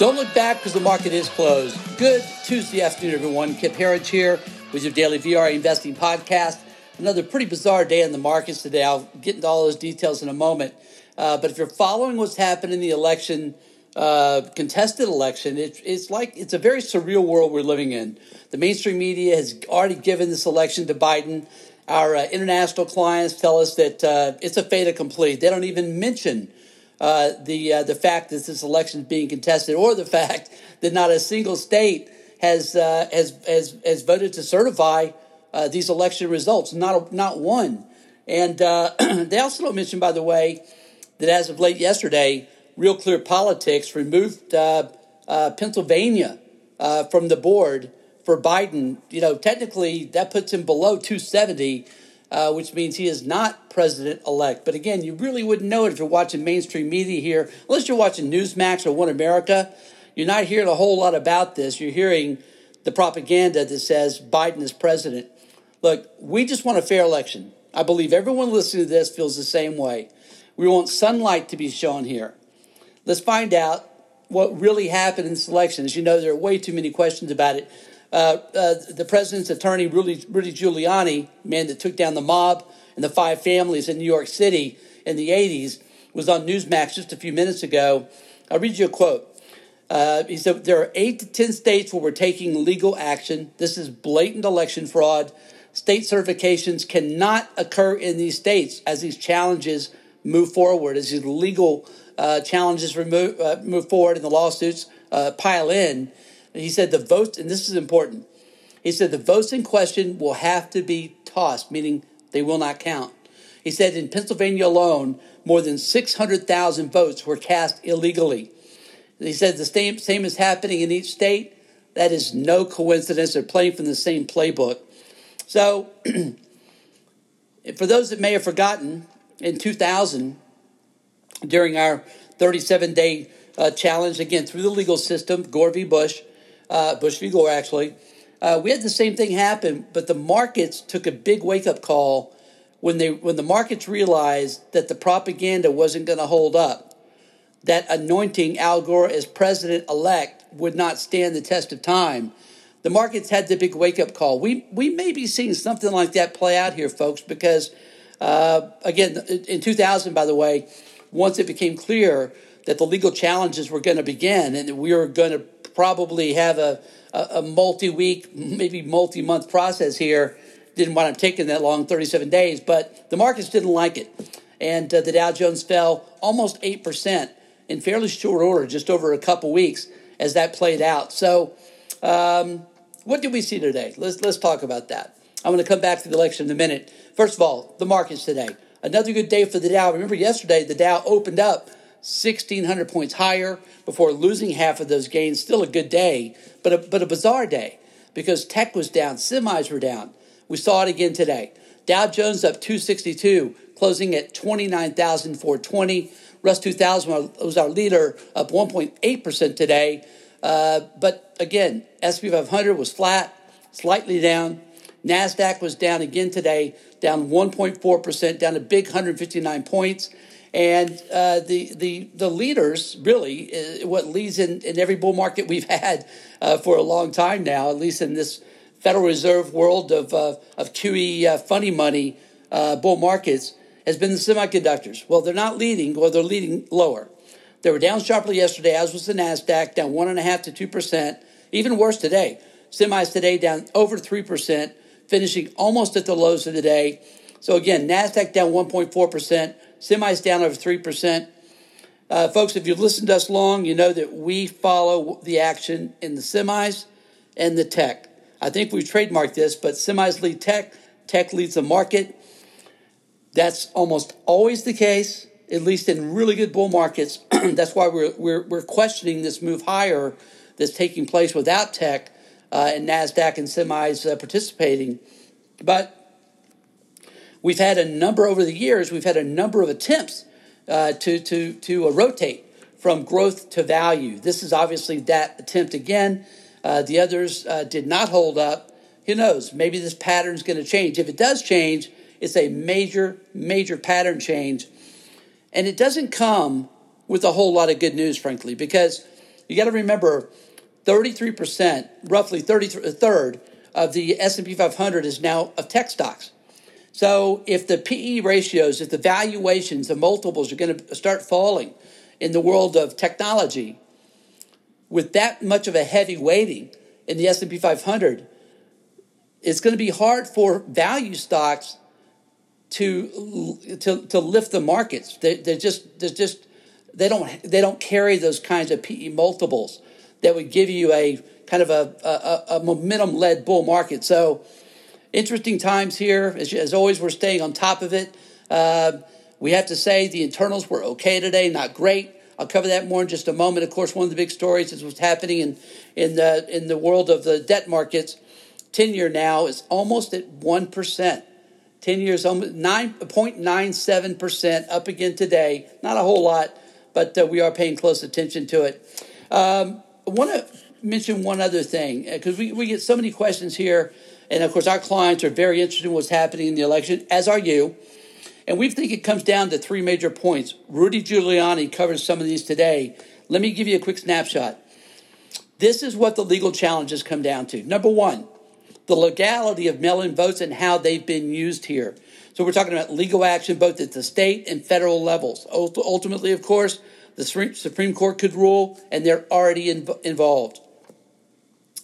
Don't look back because the market is closed. Good Tuesday afternoon, everyone. Kip Herriage here with your daily VRA investing podcast. Another pretty bizarre day in the markets today. I'll get into all those details in a moment. Uh, but if you're following what's happened in the election, uh, contested election, it, it's like it's a very surreal world we're living in. The mainstream media has already given this election to Biden. Our uh, international clients tell us that uh, it's a fait accompli. They don't even mention uh, the uh, the fact that this election is being contested, or the fact that not a single state has uh, has, has has voted to certify uh, these election results. Not a, not one. And uh, they also don't mention, by the way, that as of late yesterday, Real Clear Politics removed Pennsylvania from the board for Biden. You know, technically that puts him below 270 uh, which means he is not president elect. But again, you really wouldn't know it if you're watching mainstream media here, unless you're watching Newsmax or One America. You're not hearing a whole lot about this. You're hearing the propaganda that says Biden is president. Look, we just want a fair election. I believe everyone listening to this feels the same way. We want sunlight to be shown here. Let's find out what really happened in this election. As you know, there are way too many questions about it. Uh, uh, the president's attorney, Rudy, Rudy Giuliani, man that took down the mob and the five families in New York City in the 80s, was on Newsmax just a few minutes ago. I'll read you a quote. Uh, he said, There are eight to 10 states where we're taking legal action. This is blatant election fraud. State certifications cannot occur in these states as these challenges move forward, as these legal uh, challenges uh, move forward and the lawsuits uh, pile in. And he said the votes, and this is important. He said the votes in question will have to be tossed, meaning they will not count. He said in Pennsylvania alone, more than 600,000 votes were cast illegally. He said the same, same is happening in each state. That is no coincidence. They're playing from the same playbook. So, for those that may have forgotten, in 2000, during our 37 day uh, challenge, again, through the legal system, Gore v. Bush, uh, Bush v. Gore, actually. Uh, we had the same thing happen, but the markets took a big wake up call when they when the markets realized that the propaganda wasn't going to hold up, that anointing Al Gore as president elect would not stand the test of time. The markets had the big wake up call. We we may be seeing something like that play out here, folks, because uh, again, in 2000, by the way, once it became clear that the legal challenges were going to begin and we were going to probably have a, a, a multi week, maybe multi month process here. Didn't want to taking that long, 37 days, but the markets didn't like it. And uh, the Dow Jones fell almost 8% in fairly short order, just over a couple weeks as that played out. So, um, what did we see today? Let's, let's talk about that. I'm going to come back to the election in a minute. First of all, the markets today. Another good day for the Dow. Remember, yesterday the Dow opened up 1,600 points higher before losing half of those gains. Still a good day, but a, but a bizarre day because tech was down, semis were down. We saw it again today. Dow Jones up 262, closing at 29,420. Russ 2000 was our leader, up 1.8% today. Uh, but again, SP 500 was flat, slightly down. NASDAQ was down again today, down 1.4%, down a big 159 points. And uh, the, the, the leaders, really, uh, what leads in, in every bull market we've had uh, for a long time now, at least in this Federal Reserve world of, uh, of QE uh, funny money uh, bull markets, has been the semiconductors. Well, they're not leading, or they're leading lower. They were down sharply yesterday, as was the NASDAQ, down 1.5 to 2%. Even worse today. Semis today down over 3%, finishing almost at the lows of the day. So again, NASDAQ down 1.4%. Semis down over 3%. Uh, folks, if you've listened to us long, you know that we follow the action in the semis and the tech. I think we've trademarked this, but semis lead tech, tech leads the market. That's almost always the case, at least in really good bull markets. that's why we're, we're, we're questioning this move higher that's taking place without tech uh, and NASDAQ and semis uh, participating. But We've had a number over the years, we've had a number of attempts uh, to, to, to uh, rotate from growth to value. This is obviously that attempt again. Uh, the others uh, did not hold up. Who knows? Maybe this pattern is going to change. If it does change, it's a major, major pattern change. And it doesn't come with a whole lot of good news, frankly, because You got to remember, 33%, roughly 33, a third of the S&P 500 is now of tech stocks. So if the PE ratios, if the valuations, the multiples are going to start falling in the world of technology, with that much of a heavy weighting in the S&P 500, it's going to be hard for value stocks to to to lift the markets. They they just they just they don't they don't carry those kinds of PE multiples that would give you a kind of a a, a momentum led bull market. So interesting times here. As, as always, we're staying on top of it. Uh, we have to say the internals were okay today, not great. I'll cover that more in just a moment. Of course, one of the big stories is what's happening in in the in the world of the debt markets. Ten year now is almost at one percent. 10 years, 9.97% up again today. Not a whole lot, but uh, we are paying close attention to it. Um, I want to mention one other thing because we, we get so many questions here. And of course, our clients are very interested in what's happening in the election, as are you. And we think it comes down to three major points. Rudy Giuliani covers some of these today. Let me give you a quick snapshot. This is what the legal challenges come down to. Number one, the legality of mail in votes and how they've been used here. So we're talking about legal action both at the state and federal levels. Ultimately, of course, the Supreme Court could rule, and they're already involved.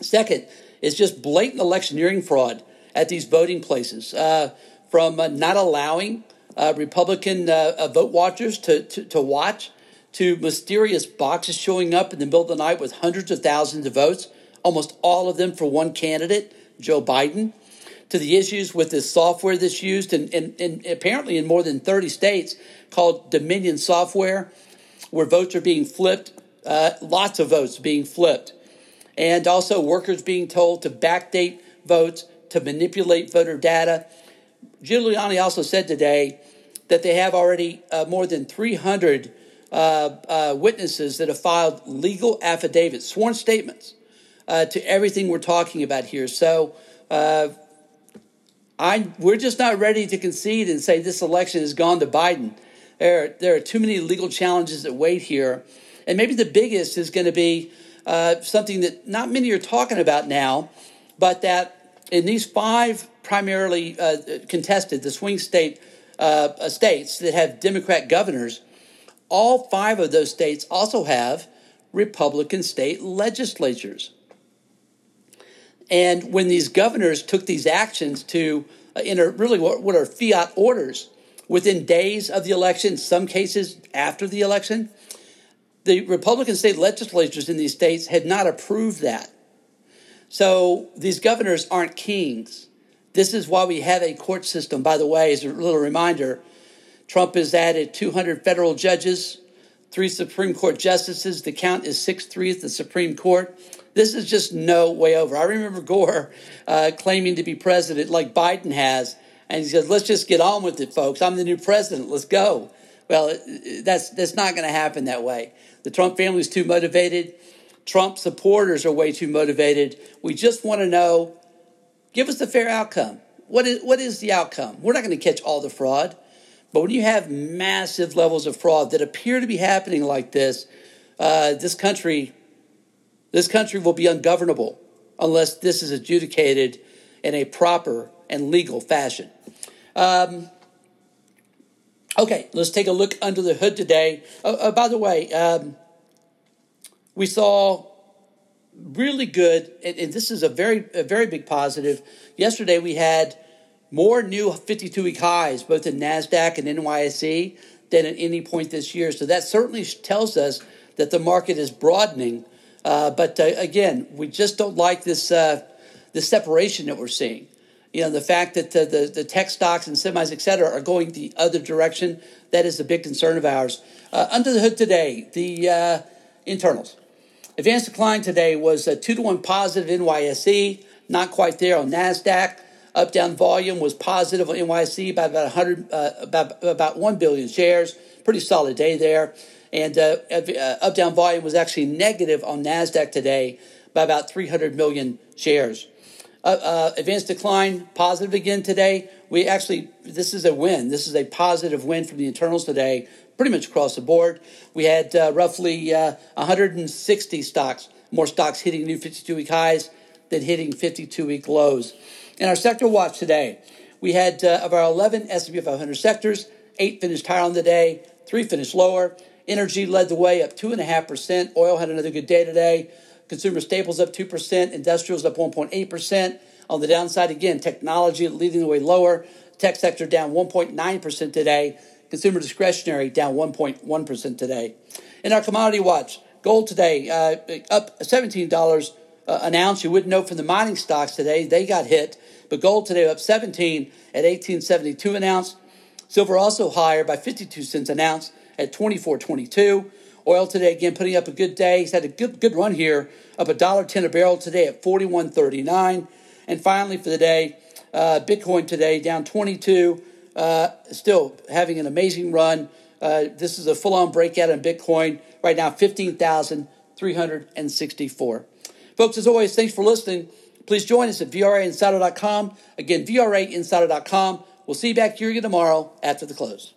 Second, is just blatant electioneering fraud at these voting places, uh, from uh, not allowing uh, Republican uh, uh, vote watchers to, to, to watch to mysterious boxes showing up in the middle of the night with hundreds of thousands of votes, almost all of them for one candidate Joe Biden, to the issues with this software that's used and in, apparently in more than 30 states called Dominion software, where votes are being flipped, lots of votes being flipped, and also workers being told to backdate votes, to manipulate voter data. Giuliani also said today that they have already uh, more than 300 uh, uh, witnesses that have filed legal affidavits, sworn statements uh, to everything we're talking about here. So uh, I, we're just not ready to concede and say this election has gone to Biden. There, there are too many legal challenges that wait here. And maybe the biggest is going to be uh, something that not many are talking about now, but that in these five primarily uh, contested, the swing state uh, states that have Democrat governors, all five of those states also have Republican state legislatures. And when these governors took these actions to uh, enter really what are fiat orders within days of the election, some cases after the election, the Republican state legislatures in these states had not approved that. So these governors aren't kings. This is why we have a court system. By the way, as a little reminder, Trump has added 200 federal judges, three Supreme Court justices. The count is 6 3 at the Supreme Court. This is just no way over. I remember Gore uh, claiming to be president like Biden has, and he says, "Let's just get on with it, folks. I'm the new president. Let's go." Well, that's that's not going to happen that way. The Trump family is too motivated. Trump supporters are way too motivated. We just want to know, give us the fair outcome. What is what is the outcome? We're not going to catch all the fraud, but when you have massive levels of fraud that appear to be happening like this, uh, this country this country will be ungovernable unless this is adjudicated in a proper and legal fashion. Um, okay, let's take a look under the hood today. Oh, oh, by the way, um, we saw really good, and, and, this is a very, a very big positive. Yesterday we had more new 52 week highs, both in NASDAQ and NYSE, than at any point this year. So that certainly tells us that the market is broadening uh, but uh, again, we just don't like this uh, the separation that we're seeing. You know, the fact that the, the, the, tech stocks and semis, et cetera, are going the other direction, that is a big concern of ours. Uh, under the hood today, the uh, internals. Advanced decline today was a 2 to 1 positive NYSE, not quite there on NASDAQ. Up down volume was positive on NYSE by about 100, uh, about, about 1 billion shares. Pretty solid day there. And uh, uh, up down volume was actually negative on NASDAQ today by about 300 million shares. Uh, uh, advanced decline, positive again today. We actually, this is a win. This is a positive win from the internals today, pretty much across the board. We had uh, roughly uh, 160 stocks, more stocks hitting new 52 week highs than hitting 52 week lows. In our sector watch today, we had uh, of our 11 S&P 500 sectors, eight finished higher on the day, three finished lower. Energy led the way up 2.5%. Oil had another good day today. Consumer staples up 2%, industrials up 1.8%. On the downside, again, technology leading the way lower. Tech sector down 1.9% today. Consumer discretionary down 1.1% today. In our commodity watch, gold today uh, up $17 uh, an ounce. You wouldn't know from the mining stocks today, they got hit. But gold today up 17 at 1872 an ounce. Silver also higher by 52 cents an ounce at 24.22. Oil today again putting up a good day. He's had a good good run here, up a dollar ten a barrel today at forty one thirty nine. And finally for the day, uh, Bitcoin today down twenty two. Uh, still having an amazing run. Uh, this is a full on breakout in Bitcoin right now, fifteen thousand three hundred and sixty four. Folks, as always, thanks for listening. Please join us at VRAinsider.com. Again, VRAinsider.com. We'll see you back here again tomorrow after the close.